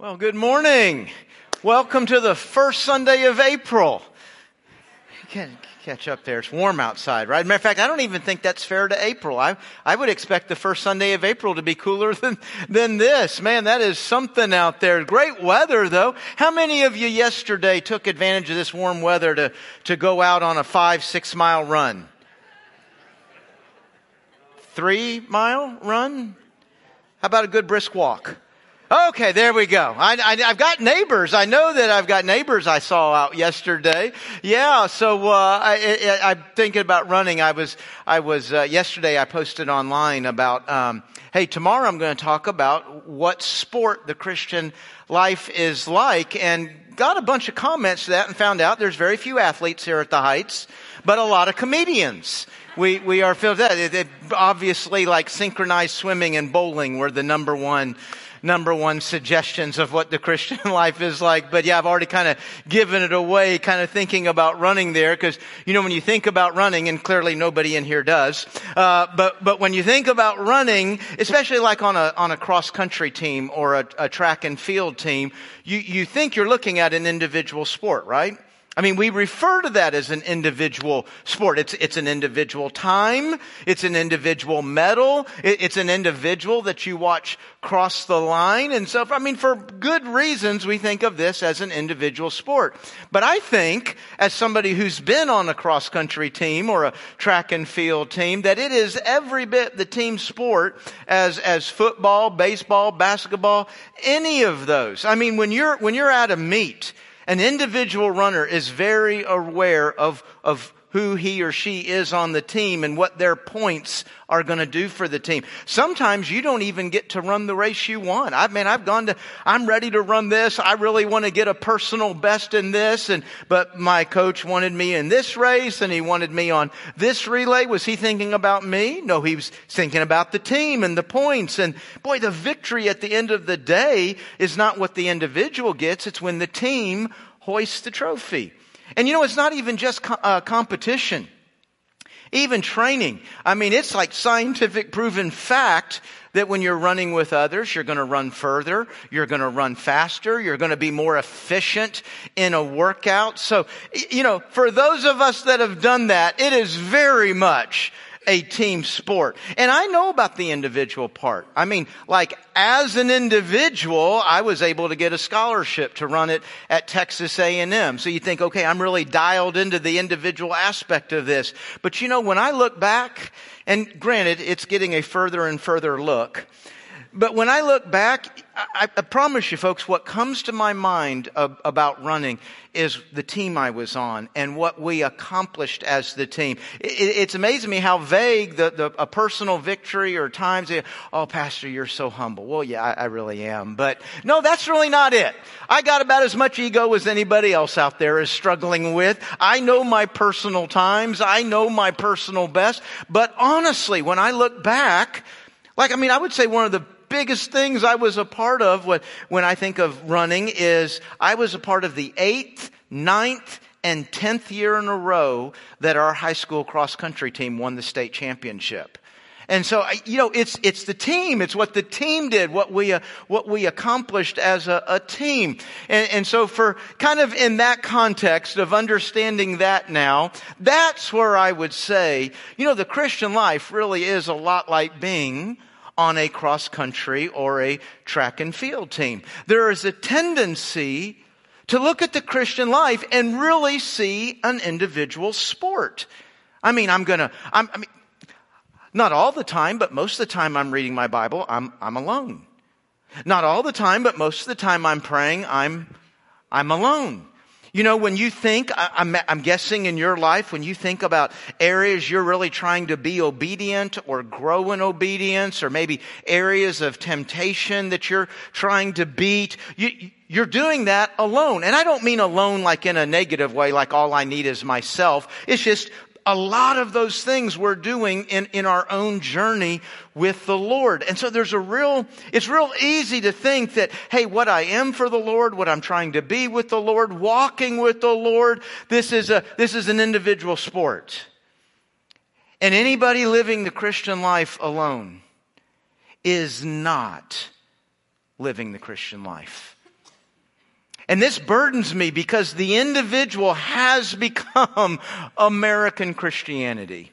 Well, good morning. Welcome to the first Sunday of April. You can catch up there. It's warm outside, right? Matter of fact, I don't even think that's fair to April. I, I would expect the first Sunday of April to be cooler than, than this. Man, that is something out there. Great weather though. How many of you yesterday took advantage of this warm weather to, to go out on a five, six mile run? Three mile run? How about a good brisk walk? Okay, there we go. I, have got neighbors. I know that I've got neighbors I saw out yesterday. Yeah, so uh, I, am thinking about running. I was, I was uh, yesterday. I posted online about, um, hey, tomorrow I'm going to talk about what sport the Christian life is like, and got a bunch of comments to that, and found out there's very few athletes here at the Heights, but a lot of comedians we, we are filled that. It, it, obviously, like synchronized swimming and bowling were the number one number one suggestions of what the Christian life is like. But yeah, I've already kind of given it away, kind of thinking about running there, because you know when you think about running, and clearly nobody in here does, uh, but but when you think about running, especially like on a on a cross country team or a, a track and field team, you you think you're looking at an individual sport, right? I mean, we refer to that as an individual sport. It's, it's an individual time. It's an individual medal. It, it's an individual that you watch cross the line. And so, I mean, for good reasons, we think of this as an individual sport. But I think, as somebody who's been on a cross country team or a track and field team, that it is every bit the team sport as, as football, baseball, basketball, any of those. I mean, when you're, when you're at a meet, an individual runner is very aware of, of who he or she is on the team and what their points are going to do for the team. Sometimes you don't even get to run the race you want. I mean, I've gone to, I'm ready to run this. I really want to get a personal best in this. And, but my coach wanted me in this race and he wanted me on this relay. Was he thinking about me? No, he was thinking about the team and the points. And boy, the victory at the end of the day is not what the individual gets. It's when the team hoists the trophy. And you know, it's not even just co- uh, competition. Even training. I mean, it's like scientific proven fact that when you're running with others, you're going to run further, you're going to run faster, you're going to be more efficient in a workout. So, you know, for those of us that have done that, it is very much a team sport. And I know about the individual part. I mean, like as an individual, I was able to get a scholarship to run it at Texas A&M. So you think, okay, I'm really dialed into the individual aspect of this. But you know, when I look back, and granted, it's getting a further and further look, but when I look back, I, I, promise you folks, what comes to my mind about running is the team I was on and what we accomplished as the team. It, it's amazing me how vague the, the, a personal victory or times, oh, pastor, you're so humble. Well, yeah, I, I really am. But no, that's really not it. I got about as much ego as anybody else out there is struggling with. I know my personal times. I know my personal best. But honestly, when I look back, like, I mean, I would say one of the biggest things I was a part of when I think of running is I was a part of the eighth, ninth, and tenth year in a row that our high school cross country team won the state championship. And so, you know, it's, it's the team. It's what the team did, what we, uh, what we accomplished as a, a team. And, and so for kind of in that context of understanding that now, that's where I would say, you know, the Christian life really is a lot like being on a cross country or a track and field team. There is a tendency to look at the Christian life and really see an individual sport. I mean, I'm gonna, I'm, I mean, not all the time, but most of the time I'm reading my Bible, I'm, I'm alone. Not all the time, but most of the time I'm praying, I'm, I'm alone. You know, when you think, I'm, I'm, guessing in your life, when you think about areas you're really trying to be obedient or grow in obedience, or maybe areas of temptation that you're trying to beat, you, you're doing that alone. And I don't mean alone like in a negative way, like all I need is myself. It's just a lot of those things we're doing in, in our own journey with the Lord. And so there's a real, it's real easy to think that, hey, what I am for the Lord, what I'm trying to be with the Lord, walking with the Lord, this is a, this is an individual sport. And anybody living the Christian life alone is not living the Christian life. And this burdens me because the individual has become American Christianity.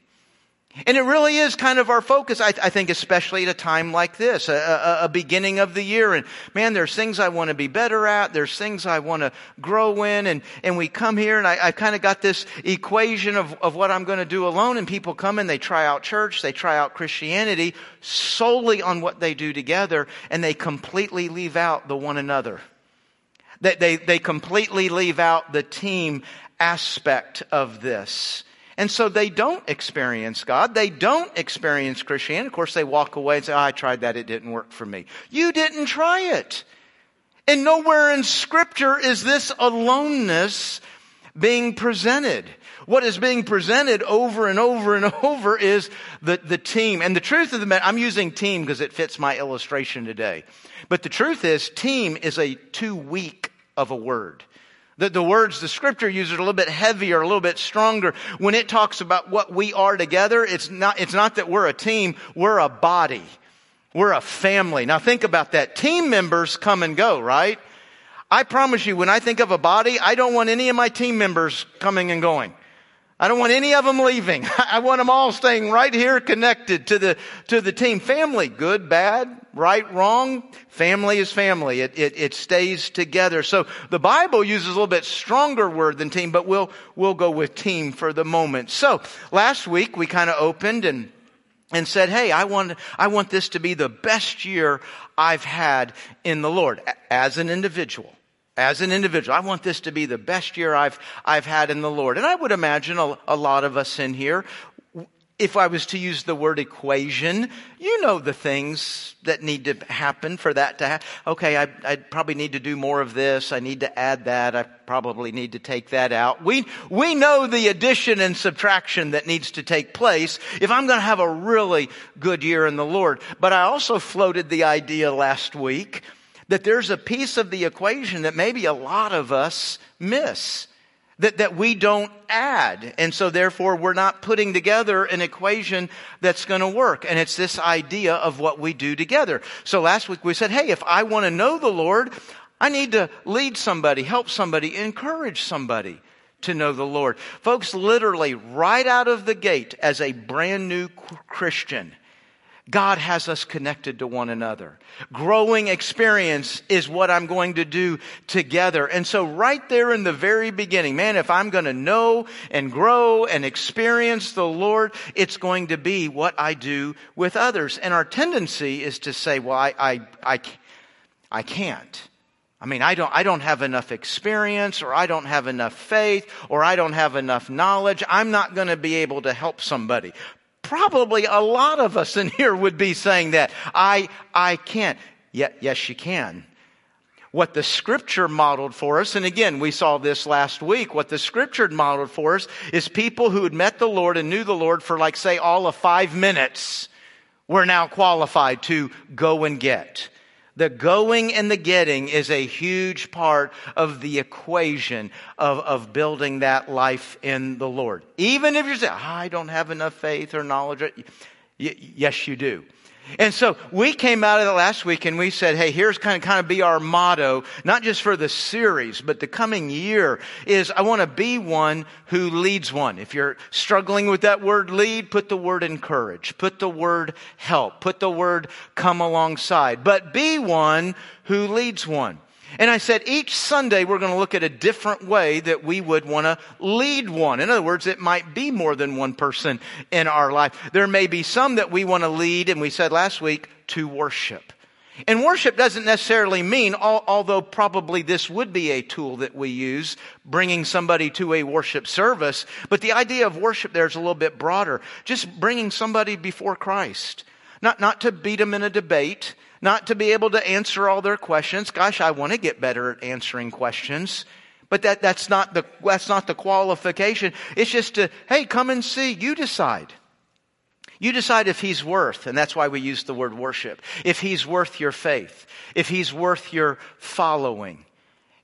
And it really is kind of our focus, I, I think, especially at a time like this, a, a, a, beginning of the year. And man, there's things I want to be better at. There's things I want to grow in. And, and we come here and I, I kind of got this equation of, of what I'm going to do alone. And people come and they try out church, they try out Christianity solely on what they do together. And they completely leave out the one another. They, they, they completely leave out the team aspect of this. And so they don't experience God. They don't experience Christianity. Of course, they walk away and say, oh, I tried that. It didn't work for me. You didn't try it. And nowhere in scripture is this aloneness being presented. What is being presented over and over and over is the, the team. And the truth of the matter, I'm using team because it fits my illustration today. But the truth is, team is a too weak of a word. The, the words the scripture uses are a little bit heavier, a little bit stronger. When it talks about what we are together, it's not, it's not that we're a team, we're a body. We're a family. Now think about that. Team members come and go, right? I promise you, when I think of a body, I don't want any of my team members coming and going. I don't want any of them leaving. I want them all staying right here connected to the, to the team. Family, good, bad, right, wrong. Family is family. It, it, it stays together. So the Bible uses a little bit stronger word than team, but we'll, we'll go with team for the moment. So last week we kind of opened and, and said, Hey, I want, I want this to be the best year I've had in the Lord as an individual as an individual. I want this to be the best year I've, I've had in the Lord. And I would imagine a, a lot of us in here, if I was to use the word equation, you know the things that need to happen for that to happen. Okay, I, I probably need to do more of this. I need to add that. I probably need to take that out. We, we know the addition and subtraction that needs to take place if I'm going to have a really good year in the Lord. But I also floated the idea last week that there's a piece of the equation that maybe a lot of us miss. That, that we don't add. And so therefore we're not putting together an equation that's going to work. And it's this idea of what we do together. So last week we said, hey, if I want to know the Lord, I need to lead somebody, help somebody, encourage somebody to know the Lord. Folks, literally right out of the gate as a brand new Christian, God has us connected to one another. Growing experience is what I'm going to do together. And so right there in the very beginning, man, if I'm going to know and grow and experience the Lord, it's going to be what I do with others. And our tendency is to say, well, I, I, I, I can't. I mean, I don't, I don't have enough experience or I don't have enough faith or I don't have enough knowledge. I'm not going to be able to help somebody probably a lot of us in here would be saying that. I, I can't. Yeah, yes, you can. What the scripture modeled for us, and again, we saw this last week, what the scripture modeled for us is people who had met the Lord and knew the Lord for like, say, all of five minutes were now qualified to go and get. The going and the getting is a huge part of the equation of, of building that life in the Lord. Even if you say, oh, I don't have enough faith or knowledge. Yes, you do. And so we came out of it last week and we said, hey, here's kind of, kind of be our motto, not just for the series, but the coming year is I want to be one who leads one. If you're struggling with that word lead, put the word encourage, put the word help, put the word come alongside, but be one who leads one. And I said each Sunday we're going to look at a different way that we would want to lead one. In other words, it might be more than one person in our life. There may be some that we want to lead, and we said last week, to worship. And worship doesn't necessarily mean, although probably this would be a tool that we use, bringing somebody to a worship service. But the idea of worship there is a little bit broader. Just bringing somebody before Christ. Not, not to beat them in a debate, not to be able to answer all their questions. Gosh, I want to get better at answering questions. But that, that's not the, that's not the qualification. It's just to, hey, come and see. You decide. You decide if he's worth, and that's why we use the word worship, if he's worth your faith, if he's worth your following.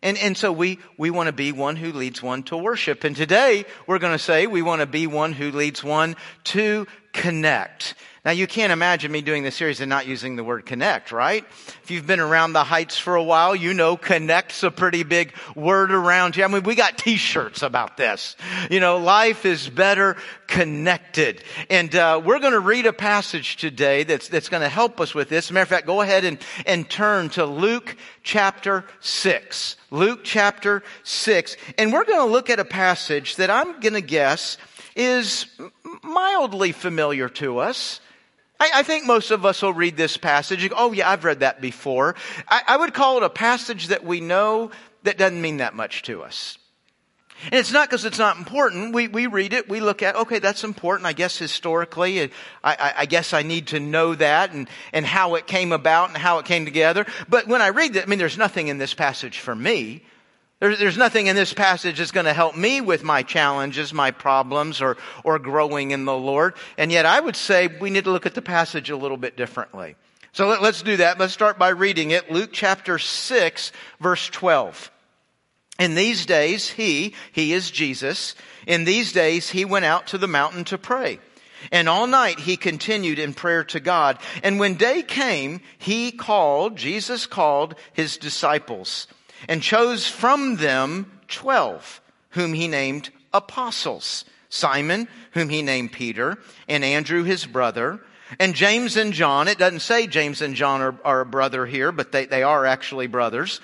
And, and so we, we want to be one who leads one to worship. And today we're going to say we want to be one who leads one to connect. Now, you can't imagine me doing this series and not using the word connect, right? If you've been around the heights for a while, you know connect's a pretty big word around here. I mean, we got t-shirts about this. You know, life is better connected. And uh, we're going to read a passage today that's, that's going to help us with this. As a matter of fact, go ahead and, and turn to Luke chapter 6. Luke chapter 6. And we're going to look at a passage that I'm going to guess is mildly familiar to us. I, I, think most of us will read this passage. Go, oh yeah, I've read that before. I, I would call it a passage that we know that doesn't mean that much to us. And it's not because it's not important. We, we read it, we look at, okay, that's important. I guess historically, I, I, I, guess I need to know that and, and how it came about and how it came together. But when I read it, I mean, there's nothing in this passage for me. There's, there's nothing in this passage that's going to help me with my challenges, my problems, or, or growing in the Lord. And yet I would say we need to look at the passage a little bit differently. So let, let's do that. Let's start by reading it. Luke chapter 6, verse 12. In these days, he, he is Jesus, in these days he went out to the mountain to pray. And all night he continued in prayer to God. And when day came, he called, Jesus called his disciples and chose from them twelve, whom he named apostles. Simon, whom he named Peter, and Andrew his brother, and James and John. It doesn't say James and John are, are a brother here, but they, they are actually brothers.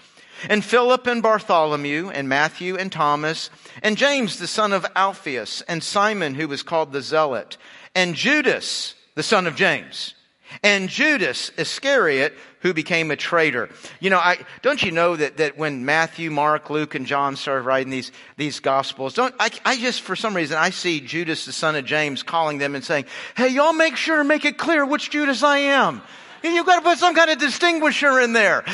And Philip and Bartholomew, and Matthew and Thomas, and James the son of Alphaeus, and Simon who was called the Zealot, and Judas the son of James, and Judas Iscariot who became a traitor. You know, I, don't you know that, that when Matthew, Mark, Luke, and John started writing these, these gospels, don't, I, I just, for some reason, I see Judas, the son of James, calling them and saying, hey, y'all make sure to make it clear which Judas I am. You've got to put some kind of distinguisher in there.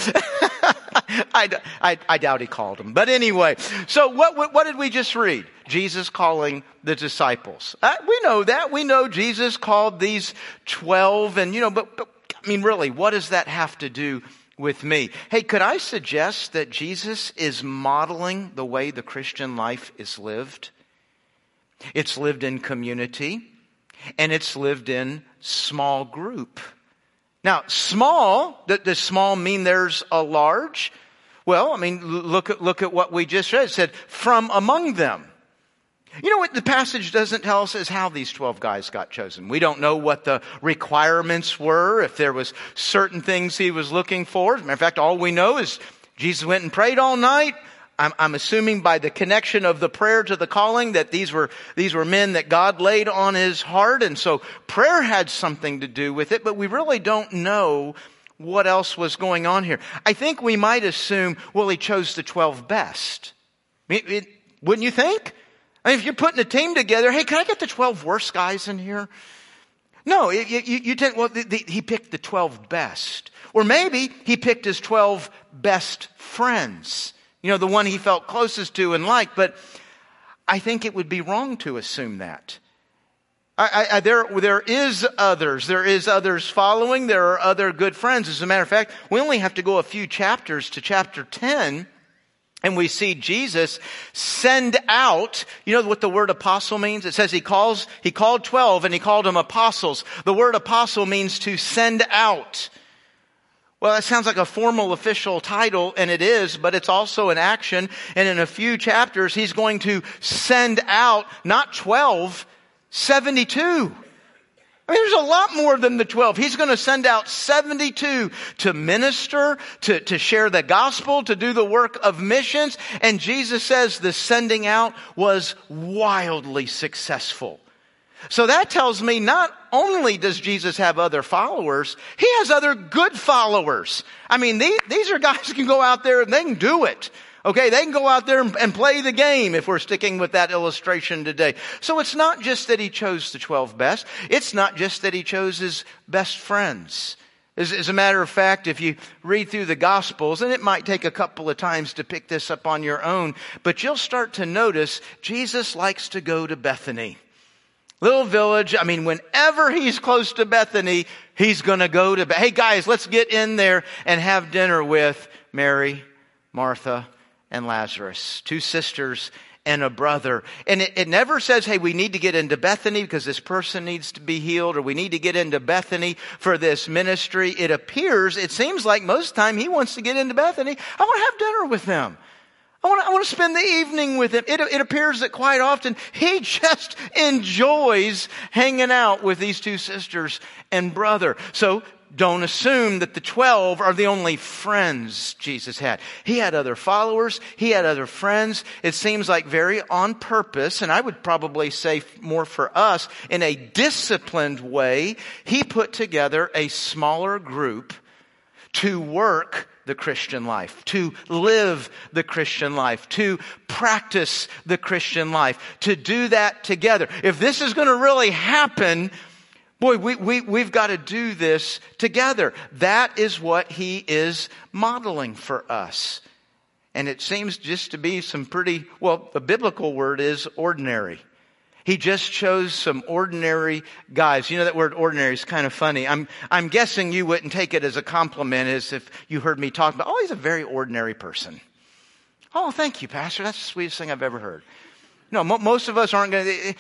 I, I, I, doubt he called them. But anyway, so what, what, what did we just read? Jesus calling the disciples. Uh, we know that. We know Jesus called these 12 and, you know, but, but I mean, really, what does that have to do with me? Hey, could I suggest that Jesus is modeling the way the Christian life is lived? It's lived in community and it's lived in small group. Now, small, does small mean there's a large? Well, I mean, look at, look at what we just read. It said, from among them. You know what the passage doesn't tell us is how these 12 guys got chosen. We don't know what the requirements were, if there was certain things he was looking for. As a matter of fact, all we know is Jesus went and prayed all night. I'm, I'm, assuming by the connection of the prayer to the calling that these were, these were men that God laid on his heart. And so prayer had something to do with it, but we really don't know what else was going on here. I think we might assume, well, he chose the 12 best. It, it, wouldn't you think? I mean, if you're putting a team together, hey, can I get the 12 worst guys in here? No, you, you, you take, well, the, the, he picked the 12 best. Or maybe he picked his 12 best friends. You know, the one he felt closest to and liked, but I think it would be wrong to assume that. I, I, there, there is others. There is others following. There are other good friends. As a matter of fact, we only have to go a few chapters to chapter 10 and we see Jesus send out, you know what the word apostle means? It says he calls, he called 12 and he called them apostles. The word apostle means to send out. Well, that sounds like a formal official title, and it is, but it's also an action. And in a few chapters, he's going to send out not 12, 72. I mean, there's a lot more than the 12. He's going to send out 72 to minister, to, to share the gospel, to do the work of missions. And Jesus says the sending out was wildly successful. So that tells me not only does Jesus have other followers, he has other good followers. I mean, these, these are guys who can go out there and they can do it. Okay, they can go out there and, and play the game if we're sticking with that illustration today. So it's not just that he chose the 12 best. It's not just that he chose his best friends. As, as, a matter of fact, if you read through the Gospels, and it might take a couple of times to pick this up on your own, but you'll start to notice Jesus likes to go to Bethany. Little village, I mean, whenever he's close to Bethany, he's gonna go to, hey guys, let's get in there and have dinner with Mary, Martha, and Lazarus, two sisters and a brother. And it, it, never says, hey, we need to get into Bethany because this person needs to be healed or we need to get into Bethany for this ministry. It appears, it seems like most time he wants to get into Bethany. I want to have dinner with them. I want, to, I want to spend the evening with him. It, it appears that quite often he just enjoys hanging out with these two sisters and brother. So don't assume that the 12 are the only friends Jesus had. He had other followers. He had other friends. It seems like very on purpose, and I would probably say more for us, in a disciplined way, he put together a smaller group to work the Christian life, to live the Christian life, to practice the Christian life, to do that together. If this is going to really happen, boy, we, we, we've got to do this together. That is what he is modeling for us. And it seems just to be some pretty, well, the biblical word is ordinary. He just chose some ordinary guys. You know that word ordinary is kind of funny. I'm, I'm guessing you wouldn't take it as a compliment as if you heard me talk about, oh, he's a very ordinary person. Oh, thank you, Pastor. That's the sweetest thing I've ever heard. No, most of us aren't going to,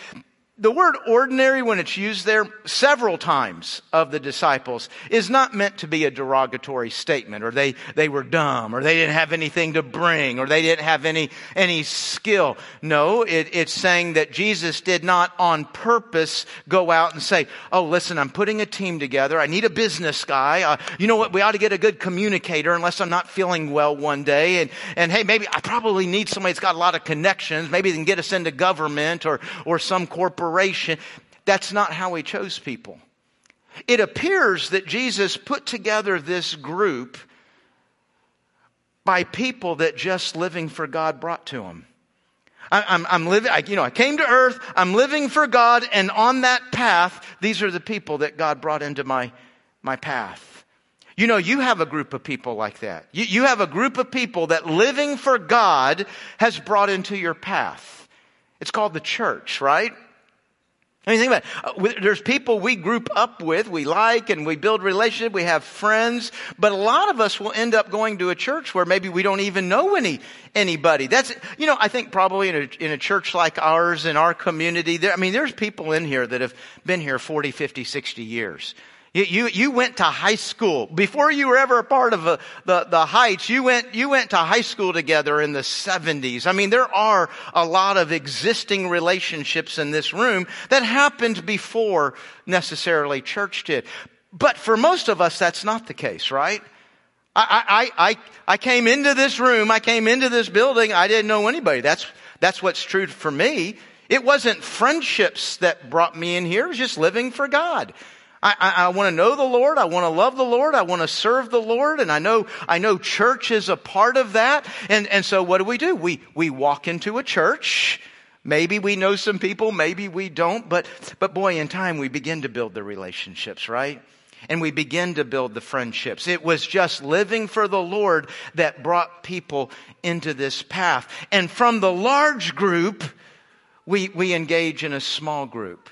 the word ordinary, when it's used there several times of the disciples, is not meant to be a derogatory statement, or they, they were dumb, or they didn't have anything to bring, or they didn't have any, any skill. No, it, it's saying that Jesus did not on purpose go out and say, oh, listen, I'm putting a team together. I need a business guy. Uh, you know what? We ought to get a good communicator unless I'm not feeling well one day. And, and hey, maybe I probably need somebody that's got a lot of connections. Maybe they can get us into government or, or some corporate that's not how he chose people. It appears that Jesus put together this group by people that just living for God brought to him. I, am I'm living, I, you know, I came to earth, I'm living for God, and on that path, these are the people that God brought into my, my path. You know, you have a group of people like that. You, you have a group of people that living for God has brought into your path. It's called the church, right? I mean, think about it. Uh, there's people we group up with, we like, and we build relationship, we have friends, but a lot of us will end up going to a church where maybe we don't even know any, anybody. That's, you know, I think probably in a, in a church like ours, in our community, there, I mean, there's people in here that have been here 40, 50, 60 years. You, you, you went to high school. Before you were ever a part of a, the, the Heights, you went, you went to high school together in the 70s. I mean, there are a lot of existing relationships in this room that happened before necessarily church did. But for most of us, that's not the case, right? I, I, I, I came into this room, I came into this building, I didn't know anybody. That's, that's what's true for me. It wasn't friendships that brought me in here, it was just living for God. I, I, I want to know the Lord. I want to love the Lord. I want to serve the Lord. And I know, I know church is a part of that. And, and so what do we do? We, we walk into a church. Maybe we know some people, maybe we don't, but, but boy, in time we begin to build the relationships, right? And we begin to build the friendships. It was just living for the Lord that brought people into this path. And from the large group, we, we engage in a small group.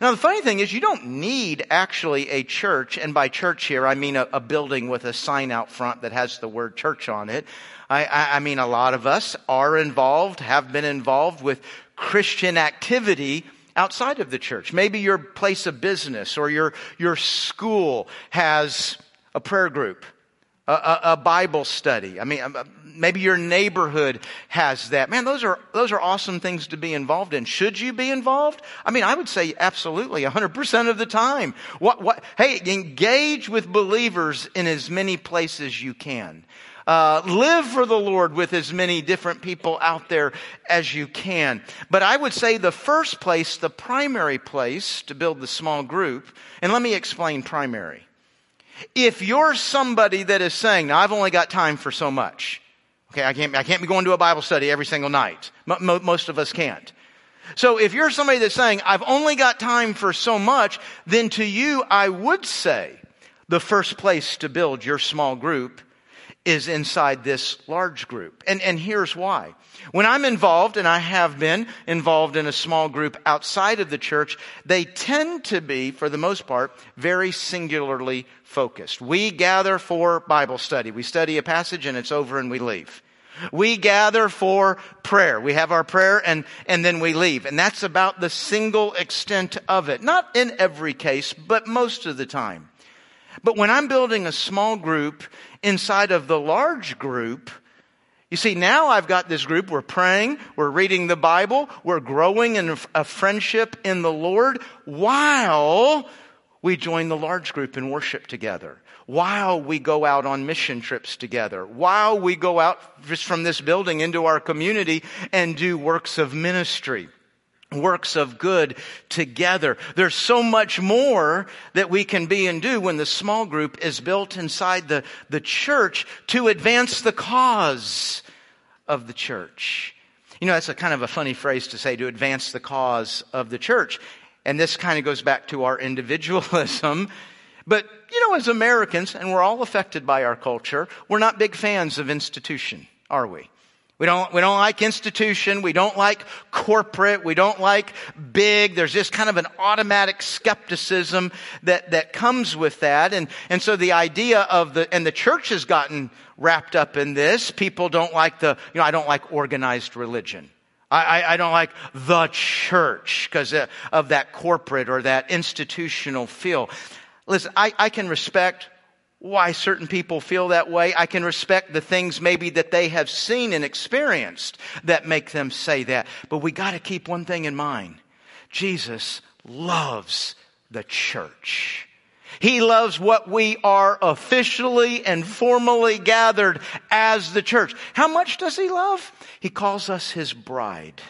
Now, the funny thing is, you don't need actually a church, and by church here, I mean a, a building with a sign out front that has the word church on it. I, I, I mean, a lot of us are involved, have been involved with Christian activity outside of the church. Maybe your place of business or your, your school has a prayer group, a, a, a Bible study. I mean, Maybe your neighborhood has that. Man, those are, those are awesome things to be involved in. Should you be involved? I mean, I would say absolutely 100% of the time. What, what, hey, engage with believers in as many places you can. Uh, live for the Lord with as many different people out there as you can. But I would say the first place, the primary place to build the small group, and let me explain primary. If you're somebody that is saying, now I've only got time for so much, Okay, I can't, I can't be going to a Bible study every single night. M- most of us can't. So if you're somebody that's saying, I've only got time for so much, then to you, I would say the first place to build your small group is inside this large group. And, and here's why. When I'm involved, and I have been involved in a small group outside of the church, they tend to be, for the most part, very singularly focused. We gather for Bible study. We study a passage and it's over and we leave. We gather for prayer. We have our prayer and, and then we leave. And that's about the single extent of it. Not in every case, but most of the time. But when I'm building a small group inside of the large group, you see, now I've got this group. We're praying. We're reading the Bible. We're growing in a friendship in the Lord while we join the large group and worship together. While we go out on mission trips together. While we go out just from this building into our community and do works of ministry works of good together. There's so much more that we can be and do when the small group is built inside the, the church to advance the cause of the church. You know, that's a kind of a funny phrase to say to advance the cause of the church. And this kind of goes back to our individualism. But, you know, as Americans, and we're all affected by our culture, we're not big fans of institution, are we? We don't, we don't like institution. We don't like corporate. We don't like big. There's just kind of an automatic skepticism that, that comes with that. And, and so the idea of the, and the church has gotten wrapped up in this. People don't like the, you know, I don't like organized religion. I, I, I don't like the church because uh, of that corporate or that institutional feel. Listen, I, I can respect why certain people feel that way. I can respect the things maybe that they have seen and experienced that make them say that. But we got to keep one thing in mind. Jesus loves the church. He loves what we are officially and formally gathered as the church. How much does he love? He calls us his bride.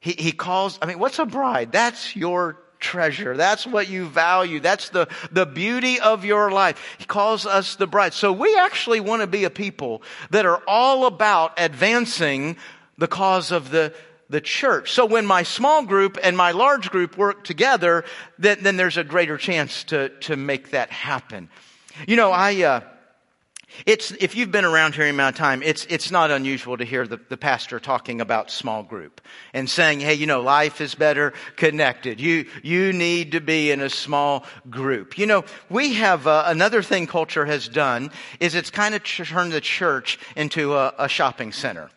He, he calls, I mean, what's a bride? That's your treasure. That's what you value. That's the, the beauty of your life. He calls us the bride. So we actually want to be a people that are all about advancing the cause of the, the church. So when my small group and my large group work together, then, then there's a greater chance to, to make that happen. You know, I, uh, it's, if you've been around here any amount of time, it's, it's not unusual to hear the, the pastor talking about small group and saying, hey, you know, life is better connected. You, you need to be in a small group. You know, we have, uh, another thing culture has done is it's kind of turned the church into a, a shopping center.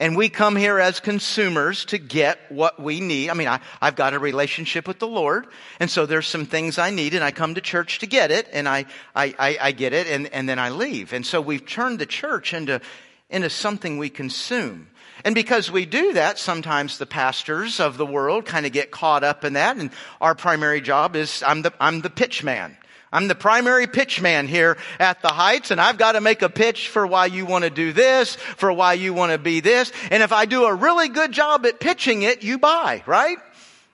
And we come here as consumers to get what we need. I mean, I, have got a relationship with the Lord, and so there's some things I need, and I come to church to get it, and I, I, I, I get it, and, and then I leave. And so we've turned the church into, into something we consume. And because we do that, sometimes the pastors of the world kind of get caught up in that, and our primary job is I'm the, I'm the pitch man. I'm the primary pitch man here at the Heights and I've got to make a pitch for why you want to do this, for why you want to be this. And if I do a really good job at pitching it, you buy, right?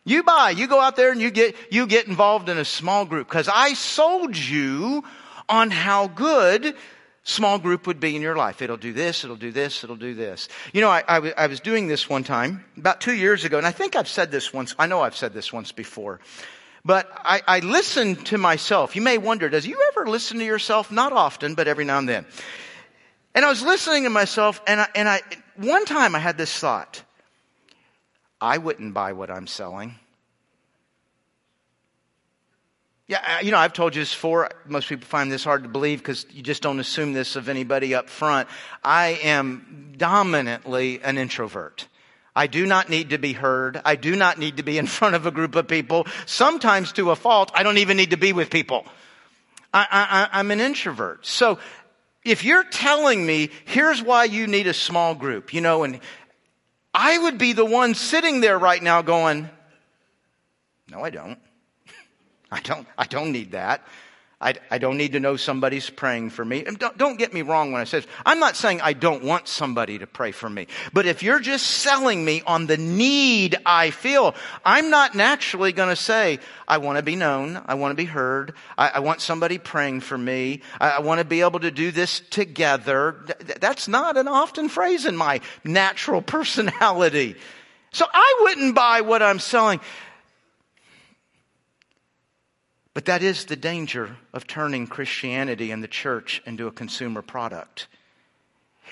You buy. You go out there and you get, you get involved in a small group because I sold you on how good small group would be in your life. It'll do this, it'll do this, it'll do this. You know, I, I, I was doing this one time about two years ago and I think I've said this once. I know I've said this once before. But I, I listen to myself. You may wonder, does you ever listen to yourself? Not often, but every now and then. And I was listening to myself, and I, and I, one time I had this thought. I wouldn't buy what I'm selling. Yeah, you know, I've told you this before. Most people find this hard to believe because you just don't assume this of anybody up front. I am dominantly an introvert. I do not need to be heard. I do not need to be in front of a group of people. Sometimes to a fault, I don't even need to be with people. I, I'm an introvert. So if you're telling me, here's why you need a small group, you know, and I would be the one sitting there right now going, no, I don't. I don't, I don't need that. I, I don't need to know somebody's praying for me. And don't, don't get me wrong when I say this. I'm not saying I don't want somebody to pray for me. But if you're just selling me on the need I feel, I'm not naturally going to say, I want to be known. I want to be heard. I, I want somebody praying for me. I, I, want to be able to do this together. That's not an often phrase in my natural personality. So I wouldn't buy what I'm selling. But that is the danger of turning Christianity and the church into a consumer product.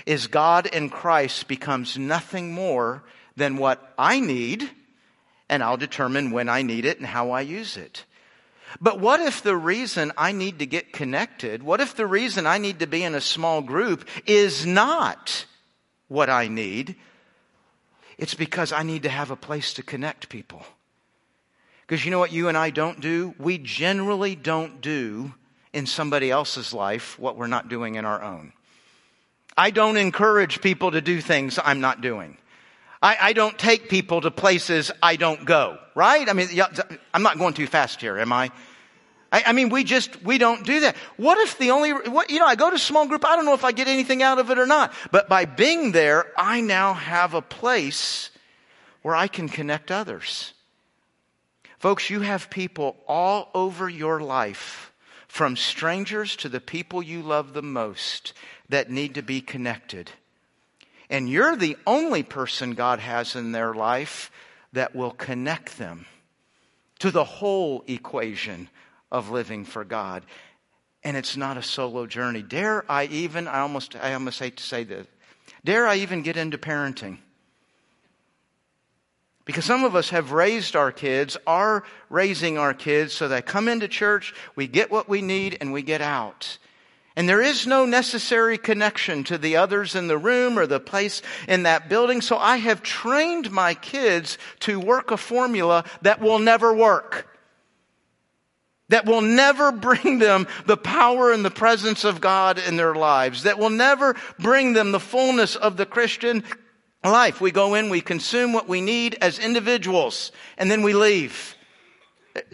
Is God in Christ becomes nothing more than what I need, and I'll determine when I need it and how I use it. But what if the reason I need to get connected, what if the reason I need to be in a small group is not what I need. It's because I need to have a place to connect people. Because you know what you and I don't do? We generally don't do in somebody else's life what we're not doing in our own. I don't encourage people to do things I'm not doing. I, I, don't take people to places I don't go, right? I mean, I'm not going too fast here, am I? I, I mean, we just, we don't do that. What if the only, what, you know, I go to small group, I don't know if I get anything out of it or not. But by being there, I now have a place where I can connect others. Folks, you have people all over your life, from strangers to the people you love the most, that need to be connected. And you're the only person God has in their life that will connect them to the whole equation of living for God. And it's not a solo journey. Dare I even, I almost, I almost hate to say this, dare I even get into parenting? Because some of us have raised our kids, are raising our kids so they come into church, we get what we need, and we get out. And there is no necessary connection to the others in the room or the place in that building. So I have trained my kids to work a formula that will never work. That will never bring them the power and the presence of God in their lives. That will never bring them the fullness of the Christian life. We go in, we consume what we need as individuals, and then we leave.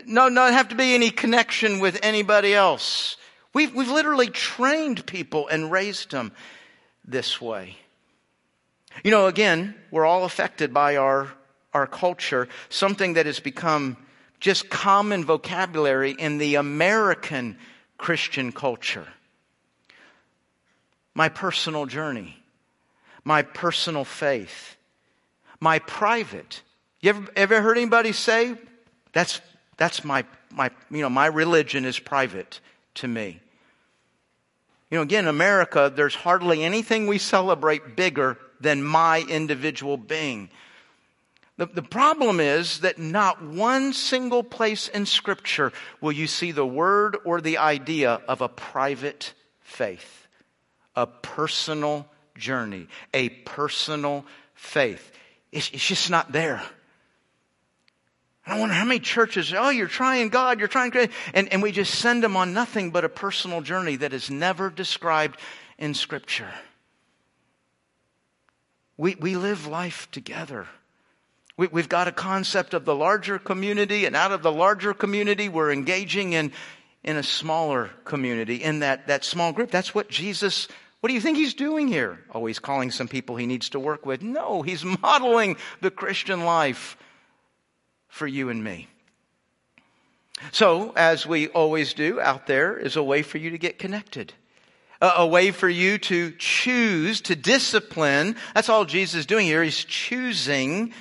No, not have to be any connection with anybody else. We've, we've literally trained people and raised them this way. You know, again, we're all affected by our, our culture, something that has become just common vocabulary in the American Christian culture. My personal journey my personal faith, my private. You ever, ever heard anybody say, that's, that's my, my, you know, my religion is private to me? You know, again, America, there's hardly anything we celebrate bigger than my individual being. The, the problem is that not one single place in Scripture will you see the word or the idea of a private faith, a personal journey, a personal faith. It's, it's just not there. I wonder how many churches, oh, you're trying God, you're trying, and, and we just send them on nothing but a personal journey that is never described in Scripture. We, we live life together. We, we've got a concept of the larger community, and out of the larger community, we're engaging in, in a smaller community, in that, that small group. That's what Jesus what do you think he's doing here? Oh, he's calling some people he needs to work with. No, he's modeling the Christian life for you and me. So, as we always do, out there is a way for you to get connected. A, a way for you to choose, to discipline. That's all Jesus is doing here. He's choosing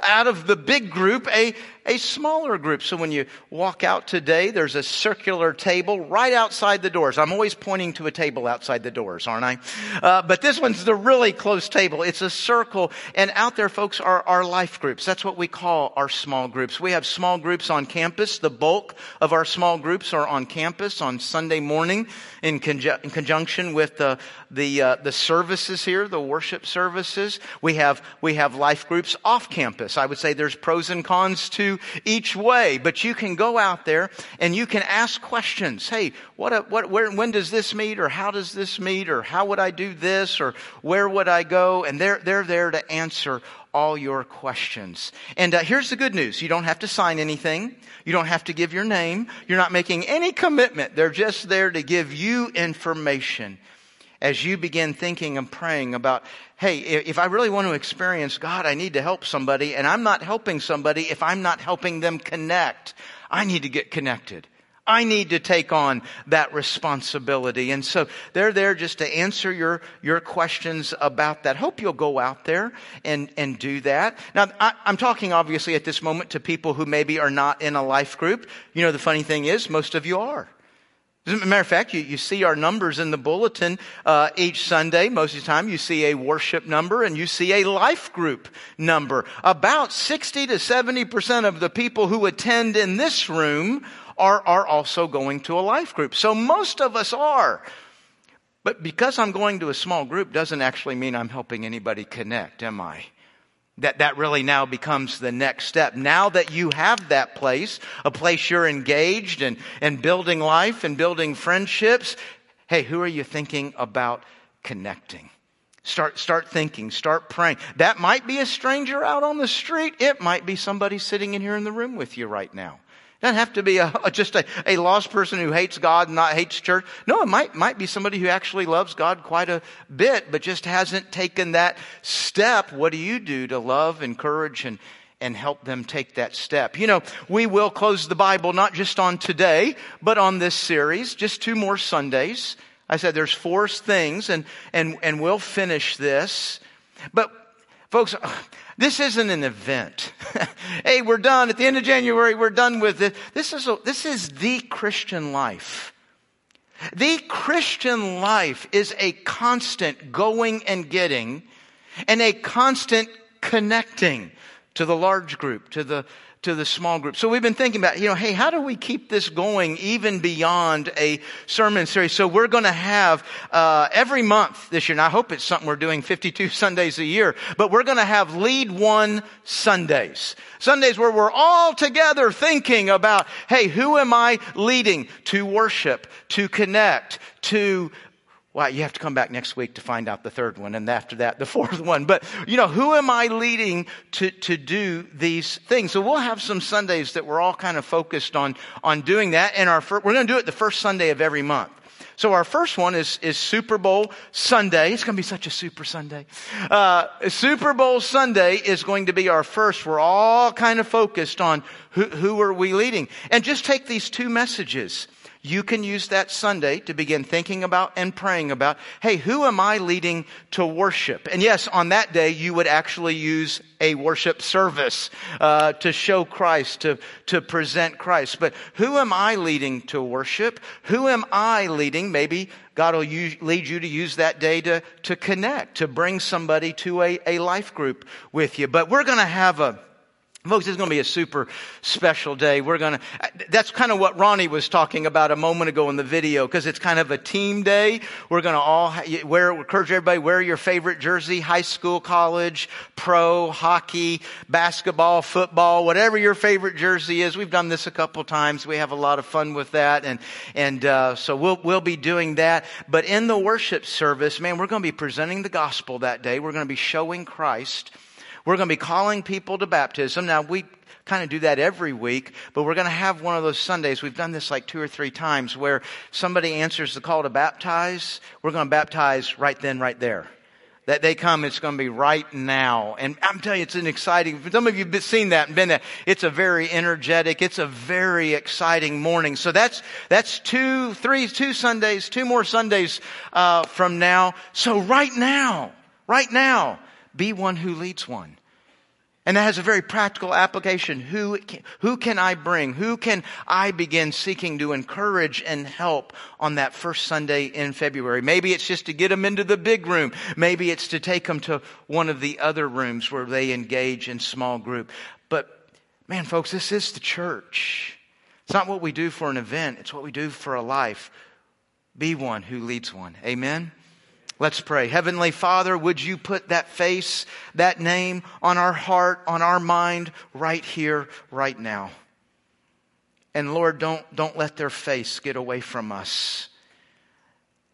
out of the big group a, a smaller group. So when you walk out today, there's a circular table right outside the doors. I'm always pointing to a table outside the doors, aren't I? Uh, but this one's the really close table. It's a circle. And out there, folks, are our life groups. That's what we call our small groups. We have small groups on campus. The bulk of our small groups are on campus on Sunday morning in, conju- in conjunction with the, the, uh, the services here, the worship services. We have, we have life groups off campus. I would say there's pros and cons to each way, but you can go out there and you can ask questions. Hey, what, what, where, when does this meet or how does this meet or how would I do this or where would I go? And they're, they're there to answer all your questions. And uh, here's the good news. You don't have to sign anything. You don't have to give your name. You're not making any commitment. They're just there to give you information as you begin thinking and praying about, hey, if I really want to experience God, I need to help somebody, and I'm not helping somebody if I'm not helping them connect. I need to get connected. I need to take on that responsibility. And so they're there just to answer your, your questions about that. Hope you'll go out there and, and do that. Now, I, I'm talking obviously at this moment to people who maybe are not in a life group. You know, the funny thing is, most of you are. As a matter of fact, you, you see our numbers in the bulletin uh, each Sunday. Most of the time, you see a worship number and you see a life group number. About 60 to 70% of the people who attend in this room are, are also going to a life group. So most of us are. But because I'm going to a small group doesn't actually mean I'm helping anybody connect, am I? That, that really now becomes the next step. Now that you have that place, a place you're engaged and, and building life and building friendships, hey, who are you thinking about connecting? Start, start thinking, start praying. That might be a stranger out on the street. It might be somebody sitting in here in the room with you right now. Doesn't have to be a, just a, a lost person who hates God and not hates church. No, it might, might be somebody who actually loves God quite a bit, but just hasn't taken that step. What do you do to love, encourage, and, and help them take that step. You know, we will close the Bible not just on today, but on this series, just two more Sundays. I said there's four things and, and, and we'll finish this. But folks, this isn't an event. hey, we're done. At the end of January, we're done with it. This is, a, this is the Christian life. The Christian life is a constant going and getting and a constant connecting to the large group, to the, to the small group. So we've been thinking about, you know, hey, how do we keep this going even beyond a sermon series? So we're going to have uh, every month this year, and I hope it's something we're doing 52 Sundays a year, but we're going to have lead one Sundays. Sundays where we're all together thinking about, hey, who am I leading to worship, to connect, to well, you have to come back next week to find out the third one, and after that, the fourth one. But, you know, who am I leading to, to do these things? So we'll have some Sundays that we're all kind of focused on, on doing that. And our, we're going to do it the first Sunday of every month. So our first one is, is Super Bowl Sunday. It's going to be such a super Sunday. Uh, Super Bowl Sunday is going to be our first. We're all kind of focused on who, who are we leading. And just take these two messages you can use that Sunday to begin thinking about and praying about, hey, who am I leading to worship? And yes, on that day, you would actually use a worship service uh, to show Christ, to, to present Christ. But who am I leading to worship? Who am I leading? Maybe God will use, lead you to use that day to, to connect, to bring somebody to a, a life group with you. But we're going to have a Folks, this is going to be a super special day. We're going to, that's kind of what Ronnie was talking about a moment ago in the video, because it's kind of a team day. We're going to all wear, encourage everybody, wear your favorite jersey, high school, college, pro, hockey, basketball, football, whatever your favorite jersey is. We've done this a couple times. We have a lot of fun with that. And, and, uh, so we'll, we'll be doing that. But in the worship service, man, we're going to be presenting the gospel that day. We're going to be showing Christ. We're going to be calling people to baptism. Now, we kind of do that every week, but we're going to have one of those Sundays. We've done this like two or three times where somebody answers the call to baptize. We're going to baptize right then, right there. That they come, it's going to be right now. And I'm telling you, it's an exciting, some of you have seen that and been there. It's a very energetic, it's a very exciting morning. So that's, that's two, three, two Sundays, two more Sundays, uh, from now. So right now, right now, be one who leads one. And that has a very practical application. Who, who can I bring? Who can I begin seeking to encourage and help on that first Sunday in February? Maybe it's just to get them into the big room. Maybe it's to take them to one of the other rooms where they engage in small group. But man, folks, this is the church. It's not what we do for an event. It's what we do for a life. Be one who leads one. Amen. Let's pray. Heavenly Father, would you put that face, that name on our heart, on our mind, right here, right now. And Lord, don't, don't let their face get away from us.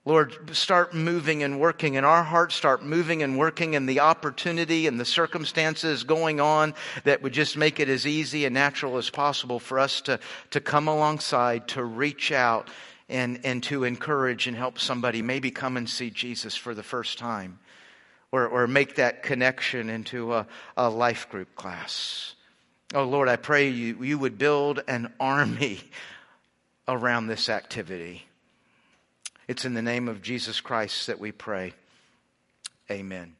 Lord, start moving and working in our hearts, start moving and working in the opportunity and the circumstances going on that would just make it as easy and natural as possible for us to, to come alongside, to reach out, and, and to encourage and help somebody maybe come and see Jesus for the first time or, or make that connection into a, a life group class. Oh Lord, I pray you, you would build an army around this activity. It's in the name of Jesus Christ that we pray. Amen.